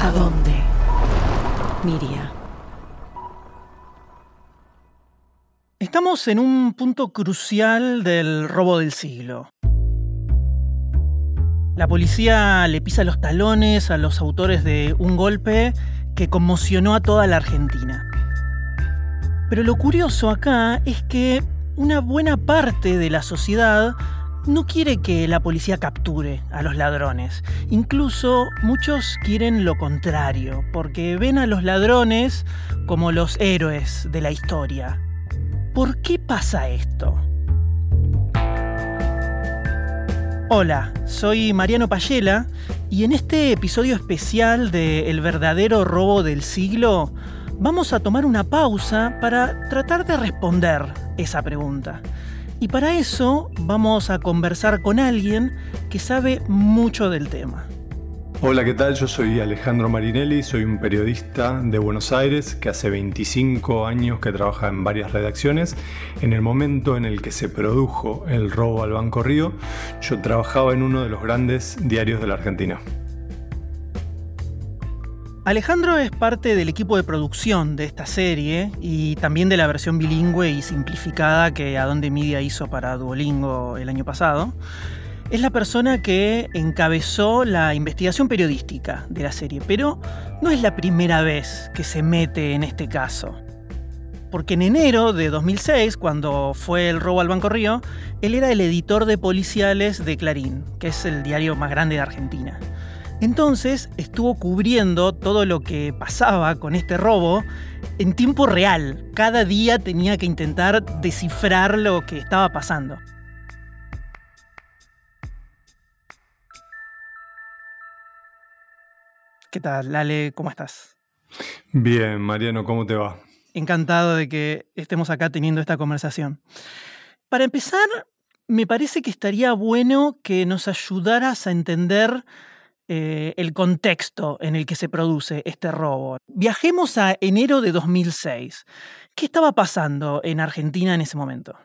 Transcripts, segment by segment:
¿A dónde? Miria. Estamos en un punto crucial del robo del siglo. La policía le pisa los talones a los autores de un golpe que conmocionó a toda la Argentina. Pero lo curioso acá es que una buena parte de la sociedad no quiere que la policía capture a los ladrones. Incluso muchos quieren lo contrario, porque ven a los ladrones como los héroes de la historia. ¿Por qué pasa esto? Hola, soy Mariano Payela y en este episodio especial de El verdadero robo del siglo vamos a tomar una pausa para tratar de responder esa pregunta. Y para eso vamos a conversar con alguien que sabe mucho del tema. Hola, ¿qué tal? Yo soy Alejandro Marinelli, soy un periodista de Buenos Aires que hace 25 años que trabaja en varias redacciones. En el momento en el que se produjo el robo al Banco Río, yo trabajaba en uno de los grandes diarios de la Argentina. Alejandro es parte del equipo de producción de esta serie y también de la versión bilingüe y simplificada que Adonde Media hizo para Duolingo el año pasado es la persona que encabezó la investigación periodística de la serie, pero no es la primera vez que se mete en este caso. Porque en enero de 2006, cuando fue el robo al Banco Río, él era el editor de policiales de Clarín, que es el diario más grande de Argentina. Entonces estuvo cubriendo todo lo que pasaba con este robo en tiempo real. Cada día tenía que intentar descifrar lo que estaba pasando. ¿Qué tal, Lale? ¿Cómo estás? Bien, Mariano, ¿cómo te va? Encantado de que estemos acá teniendo esta conversación. Para empezar, me parece que estaría bueno que nos ayudaras a entender eh, el contexto en el que se produce este robo. Viajemos a enero de 2006. ¿Qué estaba pasando en Argentina en ese momento?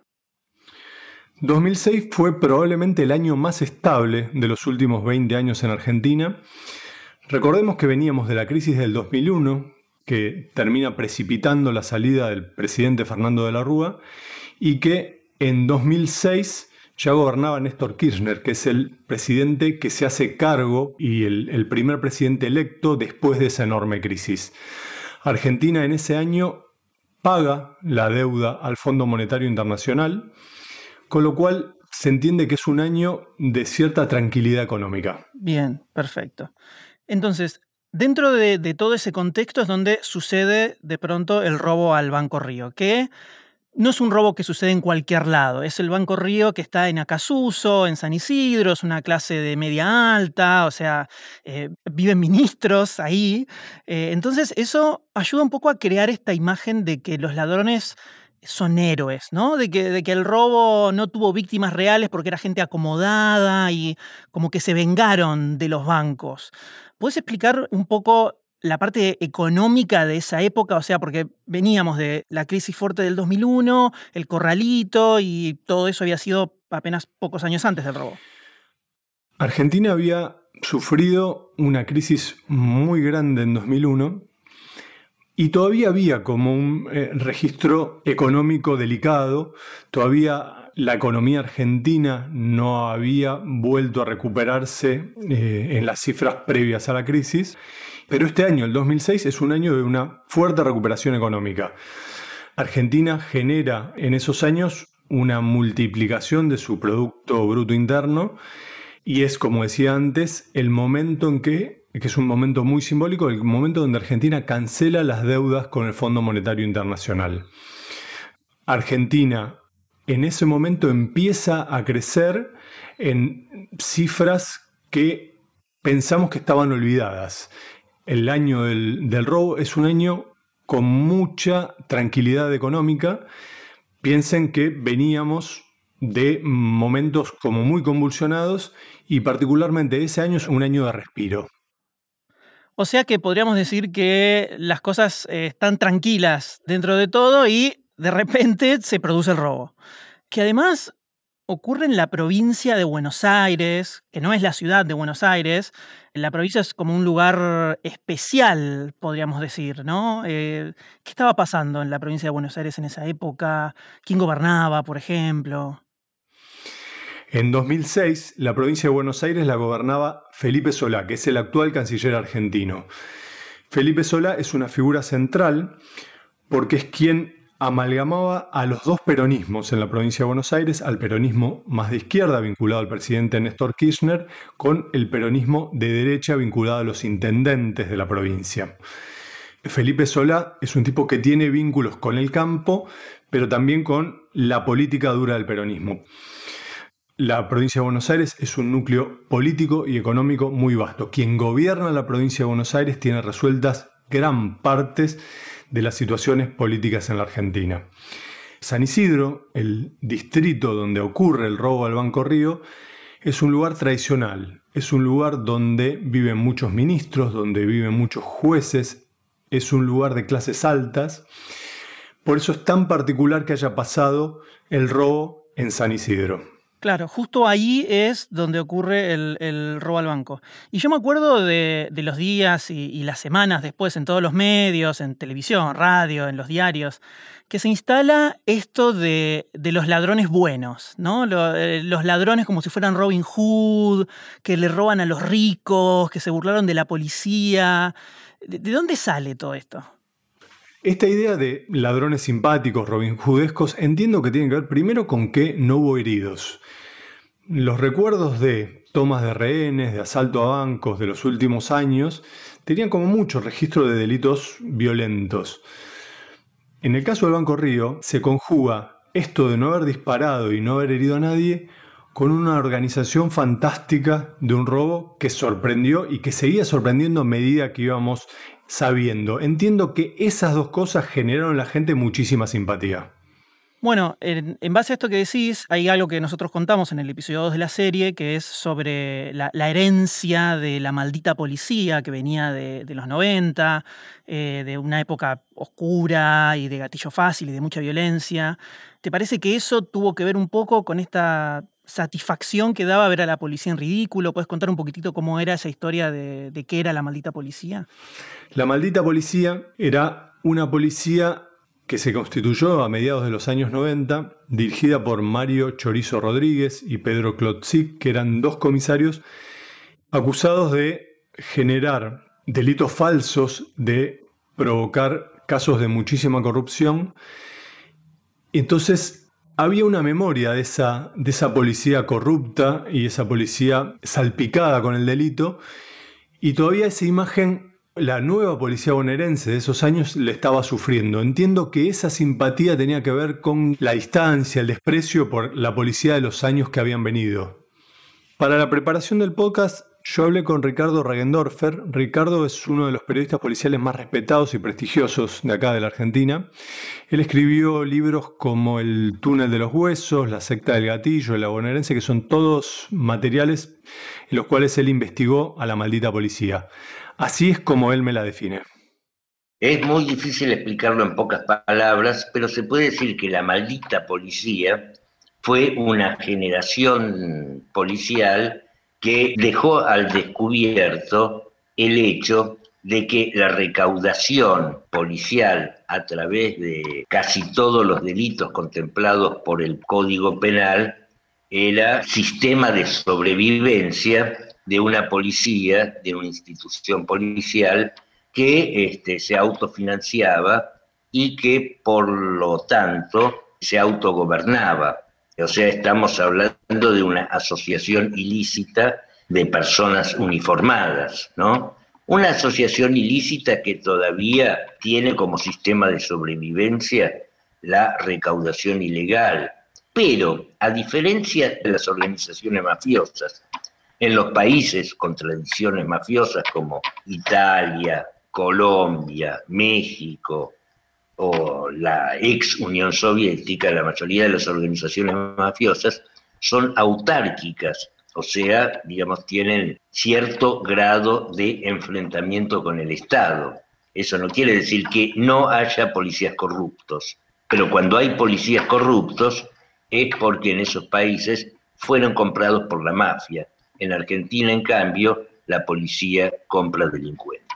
2006 fue probablemente el año más estable de los últimos 20 años en Argentina Recordemos que veníamos de la crisis del 2001, que termina precipitando la salida del presidente Fernando de la Rúa, y que en 2006 ya gobernaba Néstor Kirchner, que es el presidente que se hace cargo y el, primer presidente electo después de esa enorme crisis. Argentina en ese año paga la deuda al Fondo Monetario Internacional, con lo cual se entiende que es un año de cierta tranquilidad económica. Bien, perfecto. Entonces, dentro de, todo ese contexto es donde sucede de pronto el robo al Banco Río, que no es un robo que sucede en cualquier lado, es el Banco Río que está en Acasuso, en San Isidro, es una clase de media alta, o sea, eh, viven ministros ahí. Eh, entonces eso ayuda un poco a crear esta imagen de que los ladrones son héroes, ¿no? De que, de que el robo no tuvo víctimas reales porque era gente acomodada y como que se vengaron de los bancos. ¿Puedes explicar un poco la parte económica de esa época? O sea, porque veníamos de la crisis fuerte del 2001, el corralito y todo eso había sido apenas pocos años antes del robo. Argentina había sufrido una crisis muy grande en 2001 y todavía había como un eh, registro económico delicado, todavía la economía argentina no había vuelto a recuperarse eh, en las cifras previas a la crisis, pero este año, el 2006, es un año de una fuerte recuperación económica. Argentina genera en esos años una multiplicación de su Producto Bruto Interno y es, como decía antes, el momento en que, que es un momento muy simbólico, el momento donde Argentina cancela las deudas con el Fondo Monetario Internacional. Argentina en ese momento empieza a crecer en cifras que pensamos que estaban olvidadas. El año del, robo es un año con mucha tranquilidad económica. Piensen que veníamos de momentos como muy convulsionados y particularmente ese año es un año de respiro. O sea que podríamos decir que las cosas eh, están tranquilas dentro de todo y de repente se produce el robo. Que además ocurre en la provincia de Buenos Aires, que no es la ciudad de Buenos Aires. La provincia es como un lugar especial, podríamos decir, ¿no? Eh, ¿Qué estaba pasando en la provincia de Buenos Aires en esa época? ¿Quién gobernaba, por ejemplo? En 2006, la provincia de Buenos Aires la gobernaba Felipe Solá, que es el actual canciller argentino. Felipe Solá es una figura central porque es quien amalgamaba a los dos peronismos en la provincia de Buenos Aires, al peronismo más de izquierda vinculado al presidente Néstor Kirchner, con el peronismo de derecha vinculado a los intendentes de la provincia. Felipe Solá es un tipo que tiene vínculos con el campo, pero también con la política dura del peronismo. La provincia de Buenos Aires es un núcleo político y económico muy vasto. Quien gobierna la provincia de Buenos Aires tiene resueltas gran partes de las situaciones políticas en la Argentina. San Isidro, el distrito donde ocurre el robo al Banco Río, es un lugar tradicional, es un lugar donde viven muchos ministros, donde viven muchos jueces, es un lugar de clases altas. Por eso es tan particular que haya pasado el robo en San Isidro. Claro, justo ahí es donde ocurre el, robo al banco. Y yo me acuerdo de, los días y, las semanas después en todos los medios, en televisión, radio, en los diarios, que se instala esto de, los ladrones buenos, ¿no? Eh, los ladrones como si fueran Robin Hood, que le roban a los ricos, que se burlaron de la policía. ¿De, dónde sale todo esto? Esta idea de ladrones simpáticos, Robin Hoodescos, entiendo que tiene que ver primero con que no hubo heridos. Los recuerdos de tomas de rehenes, de asalto a bancos de los últimos años, tenían como mucho registro de delitos violentos. En el caso del Banco Río, se conjuga esto de no haber disparado y no haber herido a nadie con una organización fantástica de un robo que sorprendió y que seguía sorprendiendo a medida que íbamos sabiendo. Entiendo que esas dos cosas generaron en la gente muchísima simpatía. Bueno, en, base a esto que decís, hay algo que nosotros contamos en el episodio 2 de la serie, que es sobre la, herencia de la maldita policía que venía de, los 90, eh, de una época oscura y de gatillo fácil y de mucha violencia. ¿Te parece que eso tuvo que ver un poco con esta satisfacción que daba ver a la policía en ridículo? ¿Puedes contar un poquitito cómo era esa historia de, qué era la maldita policía? La maldita policía era una policía que se constituyó a mediados de los años 90, dirigida por Mario Chorizo Rodríguez y Pedro Klotzik, que eran dos comisarios acusados de generar delitos falsos, de provocar casos de muchísima corrupción. Entonces había una memoria de esa, de esa policía corrupta y esa policía salpicada con el delito, y todavía esa imagen la nueva policía bonaerense de esos años le estaba sufriendo. Entiendo que esa simpatía tenía que ver con la distancia, el desprecio por la policía de los años que habían venido. Para la preparación del podcast, yo hablé con Ricardo Regendorfer. Ricardo es uno de los periodistas policiales más respetados y prestigiosos de acá de la Argentina. Él escribió libros como El túnel de los huesos, La secta del gatillo, La bonaerense, que son todos materiales en los cuales él investigó a la maldita policía. Así es como él me la define. Es muy difícil explicarlo en pocas palabras, pero se puede decir que la maldita policía fue una generación policial que dejó al descubierto el hecho de que la recaudación policial a través de casi todos los delitos contemplados por el Código Penal era sistema de sobrevivencia de una policía, de una institución policial que este, se autofinanciaba y que por lo tanto se autogobernaba. O sea, estamos hablando de una asociación ilícita de personas uniformadas, ¿no? Una asociación ilícita que todavía tiene como sistema de sobrevivencia la recaudación ilegal. Pero, a diferencia de las organizaciones mafiosas, en los países con tradiciones mafiosas como Italia, Colombia, México o la ex Unión Soviética, la mayoría de las organizaciones mafiosas son autárquicas, o sea, digamos, tienen cierto grado de enfrentamiento con el Estado. Eso no quiere decir que no haya policías corruptos, pero cuando hay policías corruptos, es porque en esos países fueron comprados por la mafia. En Argentina, en cambio, la policía compra delincuentes.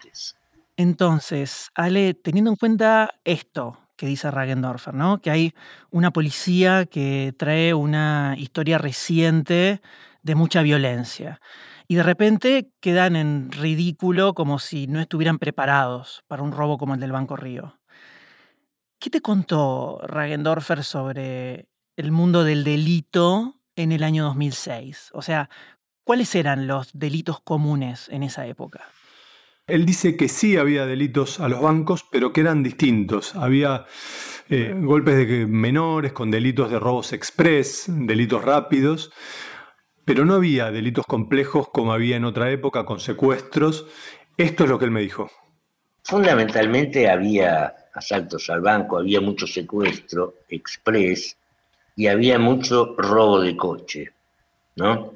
Entonces, Ale, teniendo en cuenta esto que dice Ragendorfer, ¿no? Que hay una policía que trae una historia reciente de mucha violencia. Y de repente quedan en ridículo como si no estuvieran preparados para un robo como el del Banco Río. ¿Qué te contó Ragendorfer sobre el mundo del delito en el año 2006? O sea, ¿cuáles eran los delitos comunes en esa época? Él dice que sí había delitos a los bancos, pero que eran distintos. Había eh, golpes de menores con delitos de robos express, delitos rápidos, pero no había delitos complejos como había en otra época con secuestros. Esto es lo que él me dijo. Fundamentalmente había asaltos al banco, había mucho secuestro express y había mucho robo de coche, ¿no?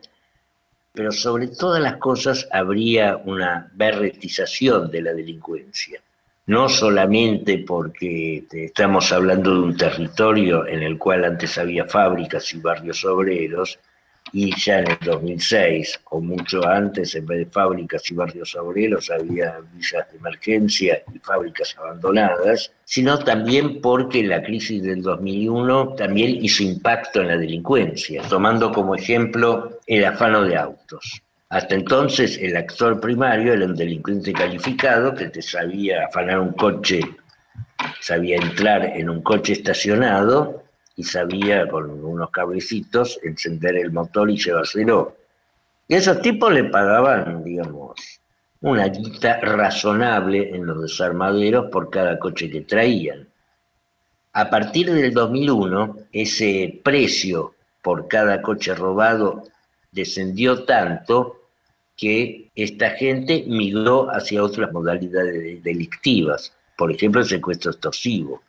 Pero sobre todas las cosas habría una berretización de la delincuencia, no solamente porque estamos hablando de un territorio en el cual antes había fábricas y barrios obreros, y ya en el 2006 o mucho antes, en vez de fábricas y barrios obreros, había villas de emergencia y fábricas abandonadas, sino también porque la crisis del 2001 también hizo impacto en la delincuencia, tomando como ejemplo el afano de autos. Hasta entonces el actor primario era un delincuente calificado que te sabía afanar un coche, sabía entrar en un coche estacionado y sabía con unos cablecitos encender el motor y llevárselo. Y esos tipos le pagaban, digamos, una guita razonable en los desarmaderos por cada coche que traían. A partir del 2001, ese precio por cada coche robado descendió tanto que esta gente migró hacia otras modalidades delictivas, por ejemplo secuestro extorsivo.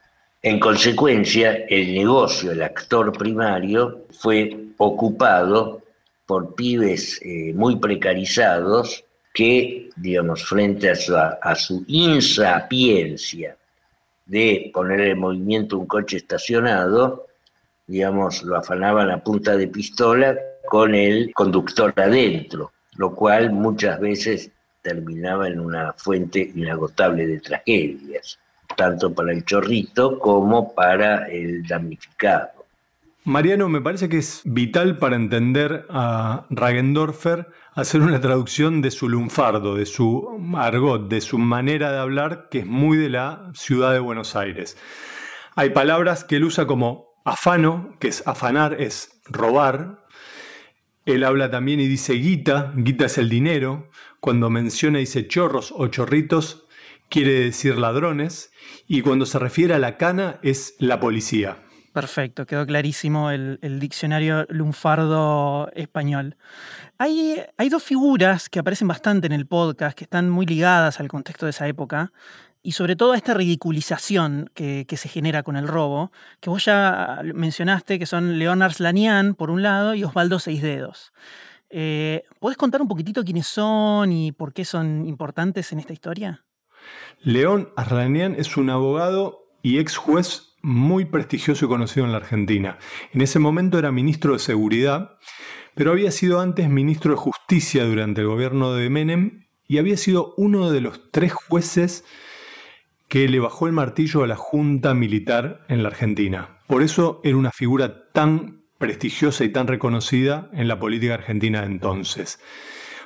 En consecuencia, el negocio, el actor primario, fue ocupado por pibes eh, muy precarizados que, digamos, frente a su, a su, insapiencia de poner en movimiento un coche estacionado, digamos, lo afanaban a punta de pistola con el conductor adentro, lo cual muchas veces terminaba en una fuente inagotable de tragedias tanto para el chorrito como para el damnificado. Mariano, me parece que es vital para entender a Ragendorfer hacer una traducción de su lunfardo, de su argot, de su manera de hablar, que es muy de la ciudad de Buenos Aires. Hay palabras que él usa como afano, que es afanar, es robar. Él habla también y dice guita, guita es el dinero. Cuando menciona y dice chorros o chorritos, quiere decir ladrones y cuando se refiere a la cana es la policía. Perfecto, quedó clarísimo el, diccionario lunfardo español. Hay, hay, dos figuras que aparecen bastante en el podcast, que están muy ligadas al contexto de esa época, y sobre todo a esta ridiculización que, se genera con el robo, que vos ya mencionaste, que son Leonard Slanian, por un lado, y Osvaldo Seisdedos. Eh, ¿Podés contar un poquitito quiénes son y por qué son importantes en esta historia? León Arlanian es un abogado y ex juez muy prestigioso y conocido en la Argentina. En ese momento era ministro de Seguridad, pero había sido antes ministro de Justicia durante el gobierno de Menem y había sido uno de los tres jueces que le bajó el martillo a la Junta Militar en la Argentina. Por eso era una figura tan prestigiosa y tan reconocida en la política argentina de entonces.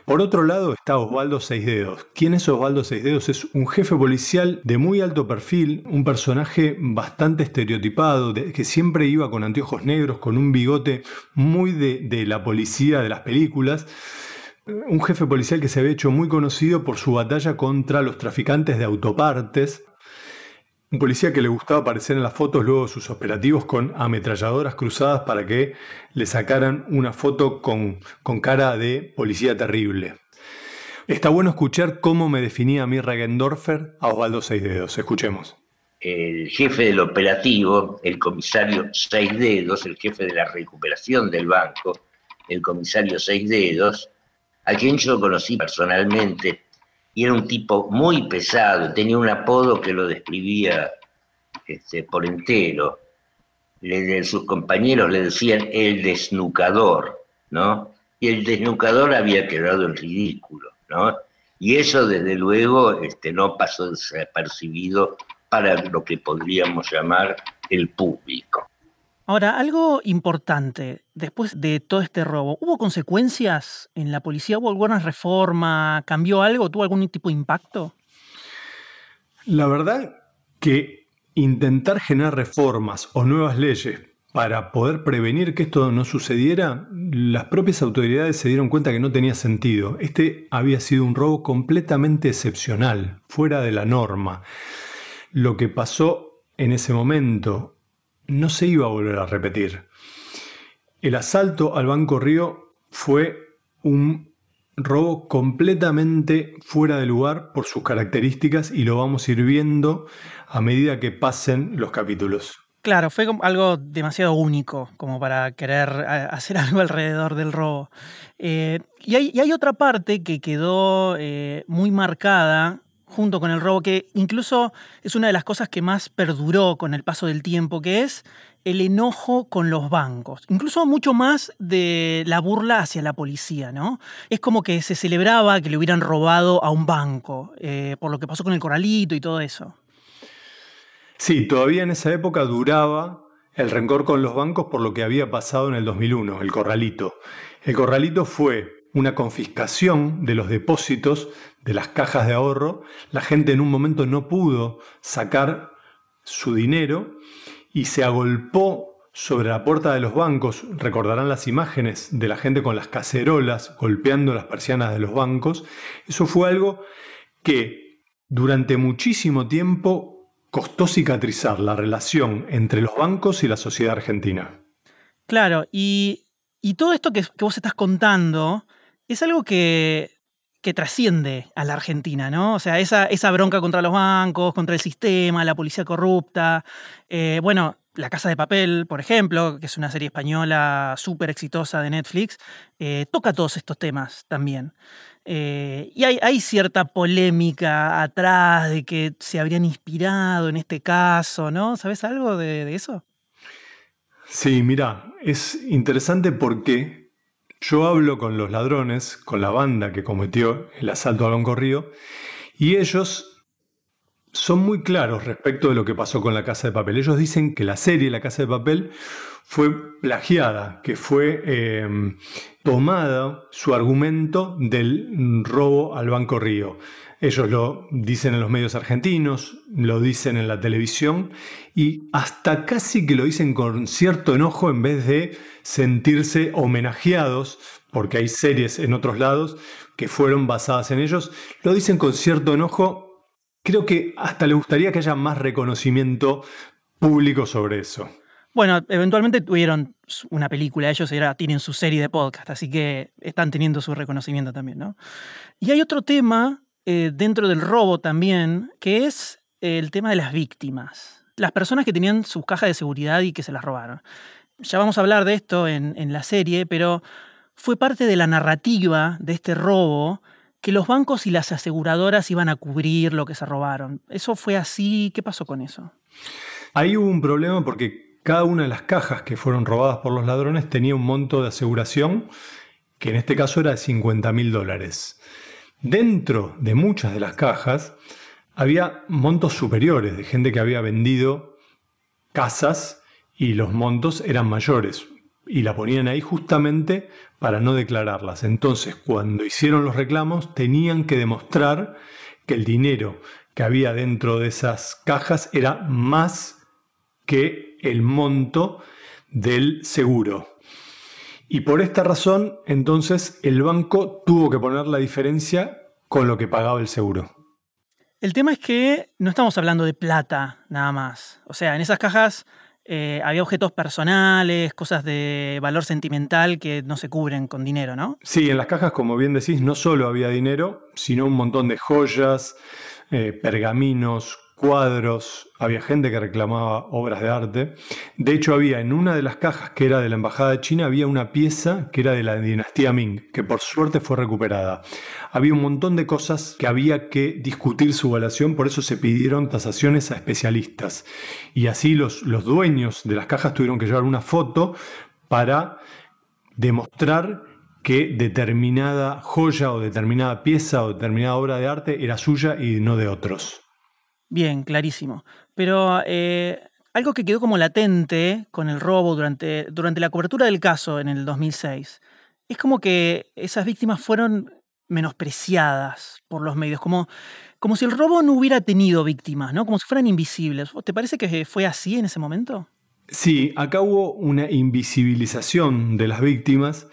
Por otro lado está Osvaldo Seisdedos. ¿Quién es Osvaldo Seisdedos? Es un jefe policial de muy alto perfil, un personaje bastante estereotipado, que siempre iba con anteojos negros, con un bigote muy de, de la policía de las películas. Un jefe policial que se había hecho muy conocido por su batalla contra los traficantes de autopartes, un policía que le gustaba aparecer en las fotos luego de sus operativos con ametralladoras cruzadas para que le sacaran una foto con, con cara de policía terrible. Está bueno escuchar cómo me definía a mí Ragendorfer a Osvaldo Seis Dedos. Escuchemos. El jefe del operativo, el comisario Seis Dedos, el jefe de la recuperación del banco, el comisario Seis Dedos, a quien yo conocí personalmente y era un tipo muy pesado, tenía un apodo que lo describía este, por entero. sus compañeros le decían el desnucador, ¿no? Y el desnucador había quedado en ridículo, ¿no? Y eso, desde luego, este, no pasó desapercibido para lo que podríamos llamar el público. Ahora, algo importante, después de todo este robo, ¿hubo consecuencias en la policía? ¿Hubo alguna reforma? ¿Cambió algo? ¿Tuvo algún tipo de impacto? La verdad que intentar generar reformas o nuevas leyes para poder prevenir que esto no sucediera, las propias autoridades se dieron cuenta que no tenía sentido. Este había sido un robo completamente excepcional, fuera de la norma. Lo que pasó en ese momento no se iba a volver a repetir. El asalto al Banco Río fue un robo completamente fuera de lugar por sus características y lo vamos a ir viendo a medida que pasen los capítulos. Claro, fue algo demasiado único como para querer eh, hacer algo alrededor del robo. Eh, y, hay, otra parte que quedó eh, muy marcada junto con el robo, que incluso es una de las cosas que más perduró con el paso del tiempo, que es el enojo con los bancos, incluso mucho más de la burla hacia la policía, ¿no? Es como que se celebraba que le hubieran robado a un banco, por lo que pasó con el coralito y todo eso. Sí, todavía en esa época duraba el rencor con los bancos por lo que había pasado en el 2001, el corralito. El corralito fue una confiscación de los depósitos de las cajas de ahorro. La gente en un momento no pudo sacar su dinero y se agolpó sobre la puerta de los bancos. Recordarán las imágenes de la gente con las cacerolas golpeando las persianas de los bancos. Eso fue algo que durante muchísimo tiempo costó cicatrizar la relación entre los bancos y la sociedad argentina. Claro, y, todo esto que, vos estás contando es algo que, trasciende a la Argentina, ¿no? O sea, esa, esa, bronca contra los bancos, contra el sistema, la policía corrupta. Eh, bueno, La Casa de Papel, por ejemplo, que es una serie española súper exitosa de Netflix, eh, toca todos estos temas también. Eh, y hay, cierta polémica atrás de que se habrían inspirado en este caso, ¿no? ¿Sabes algo de, eso? Sí, mira, es interesante porque yo hablo con los ladrones, con la banda que cometió el asalto a Banco Río, y ellos son muy claros respecto de lo que pasó con la Casa de Papel. Ellos dicen que la serie La Casa de Papel fue plagiada, que fue eh, tomada su argumento del robo al Banco Río. Ellos lo dicen en los medios argentinos, lo dicen en la televisión y hasta casi que lo dicen con cierto enojo en vez de sentirse homenajeados, porque hay series en otros lados que fueron basadas en ellos, lo dicen con cierto enojo. Creo que hasta le gustaría que haya más reconocimiento público sobre eso. Bueno, eventualmente tuvieron una película, ellos ahora tienen su serie de podcast, así que están teniendo su reconocimiento también, ¿no? Y hay otro tema eh, dentro del robo también, que es el tema de las víctimas. Las personas que tenían sus cajas de seguridad y que se las robaron. Ya vamos a hablar de esto en, en la serie, pero fue parte de la narrativa de este robo que los bancos y las aseguradoras iban a cubrir lo que se robaron. ¿Eso fue así? ¿Qué pasó con eso? Hubo un problema porque cada una de las cajas que fueron robadas por los ladrones tenía un monto de aseguración que en este caso era de 50 mil dólares. Dentro de muchas de las cajas había montos superiores de gente que había vendido casas y los montos eran mayores y la ponían ahí justamente para no declararlas. Entonces, cuando hicieron los reclamos, tenían que demostrar que el dinero que había dentro de esas cajas era más que el monto del seguro. Y por esta razón, entonces, el banco tuvo que poner la diferencia con lo que pagaba el seguro. El tema es que no estamos hablando de plata nada más. O sea, en esas cajas eh, había objetos personales, cosas de valor sentimental que no se cubren con dinero, ¿no? Sí, en las cajas, como bien decís, no solo había dinero, sino un montón de joyas, eh, pergaminos, cuadros, había gente que reclamaba obras de arte. De hecho, había en una de las cajas que era de la Embajada de China, había una pieza que era de la dinastía Ming, que por suerte fue recuperada. Había un montón de cosas que había que discutir su evaluación, por eso se pidieron tasaciones a especialistas. Y así los, los dueños de las cajas tuvieron que llevar una foto para demostrar que determinada joya o determinada pieza o determinada obra de arte era suya y no de otros. Bien, clarísimo. Pero eh, algo que quedó como latente con el robo durante, durante la cobertura del caso en el 2006 es como que esas víctimas fueron menospreciadas por los medios, como, como si el robo no hubiera tenido víctimas, ¿no? Como si fueran invisibles. ¿Te parece que fue así en ese momento? Sí, acá hubo una invisibilización de las víctimas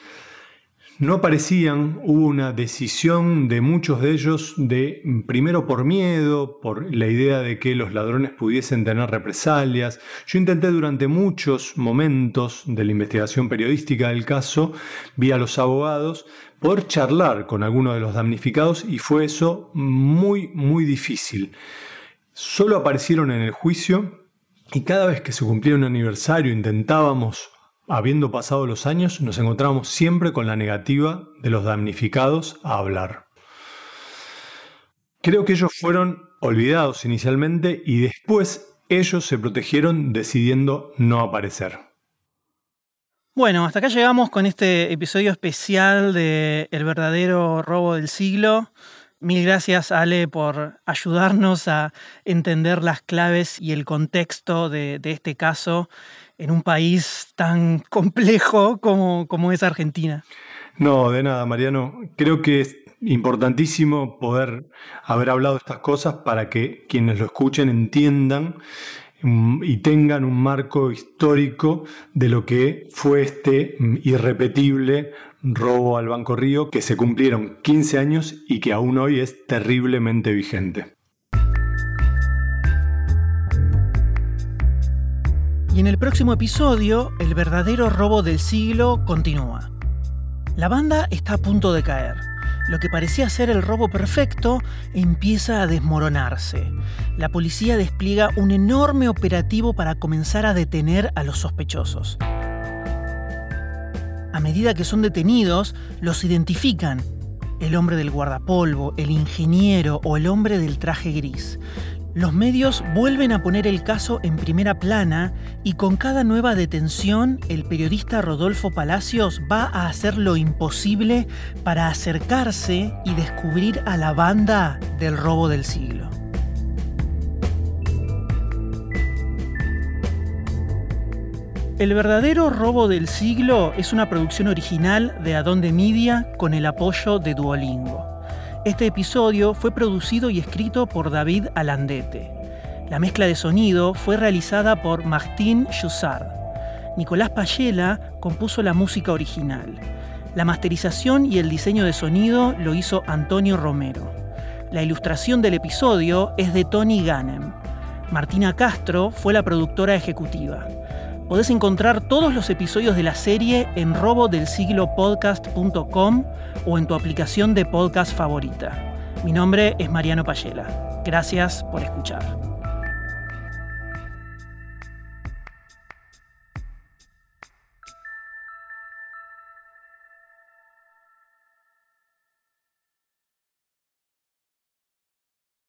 no aparecían, hubo una decisión de muchos de ellos de, primero por miedo, por la idea de que los ladrones pudiesen tener represalias. Yo intenté durante muchos momentos de la investigación periodística del caso, vi a los abogados, poder charlar con alguno de los damnificados y fue eso muy, muy difícil. Solo aparecieron en el juicio y cada vez que se cumplía un aniversario intentábamos habiendo pasado los años, nos encontramos siempre con la negativa de los damnificados a hablar. Creo que ellos fueron olvidados inicialmente y después ellos se protegieron decidiendo no aparecer. Bueno, hasta acá llegamos con este episodio especial de El verdadero robo del siglo. Mil gracias Ale por ayudarnos a entender las claves y el contexto de, este caso en un país tan complejo como, como es Argentina. No, de nada, Mariano. Creo que es importantísimo poder haber hablado estas cosas para que quienes lo escuchen entiendan mm, y tengan un marco histórico de lo que fue este mm, irrepetible robo al Banco Río que se cumplieron 15 años y que aún hoy es terriblemente vigente. Y en el próximo episodio, el verdadero robo del siglo continúa. La banda está a punto de caer. Lo que parecía ser el robo perfecto empieza a desmoronarse. La policía despliega un enorme operativo para comenzar a detener a los sospechosos. A medida que son detenidos, los identifican. El hombre del guardapolvo, el ingeniero o el hombre del traje gris. Los medios vuelven a poner el caso en primera plana y con cada nueva detención el periodista Rodolfo Palacios va a hacer lo imposible para acercarse y descubrir a la banda del robo del siglo. El verdadero robo del siglo es una producción original de Adonde Media con el apoyo de Duolingo. Este episodio fue producido y escrito por David Alandete. La mezcla de sonido fue realizada por Martín Jussard. Nicolás Payela compuso la música original. La masterización y el diseño de sonido lo hizo Antonio Romero. La ilustración del episodio es de Tony Ganem. Martina Castro fue la productora ejecutiva. Podés encontrar todos los episodios de la serie en robodelsiglopodcast.com o en tu aplicación de podcast favorita. Mi nombre es Mariano Payela. Gracias por escuchar.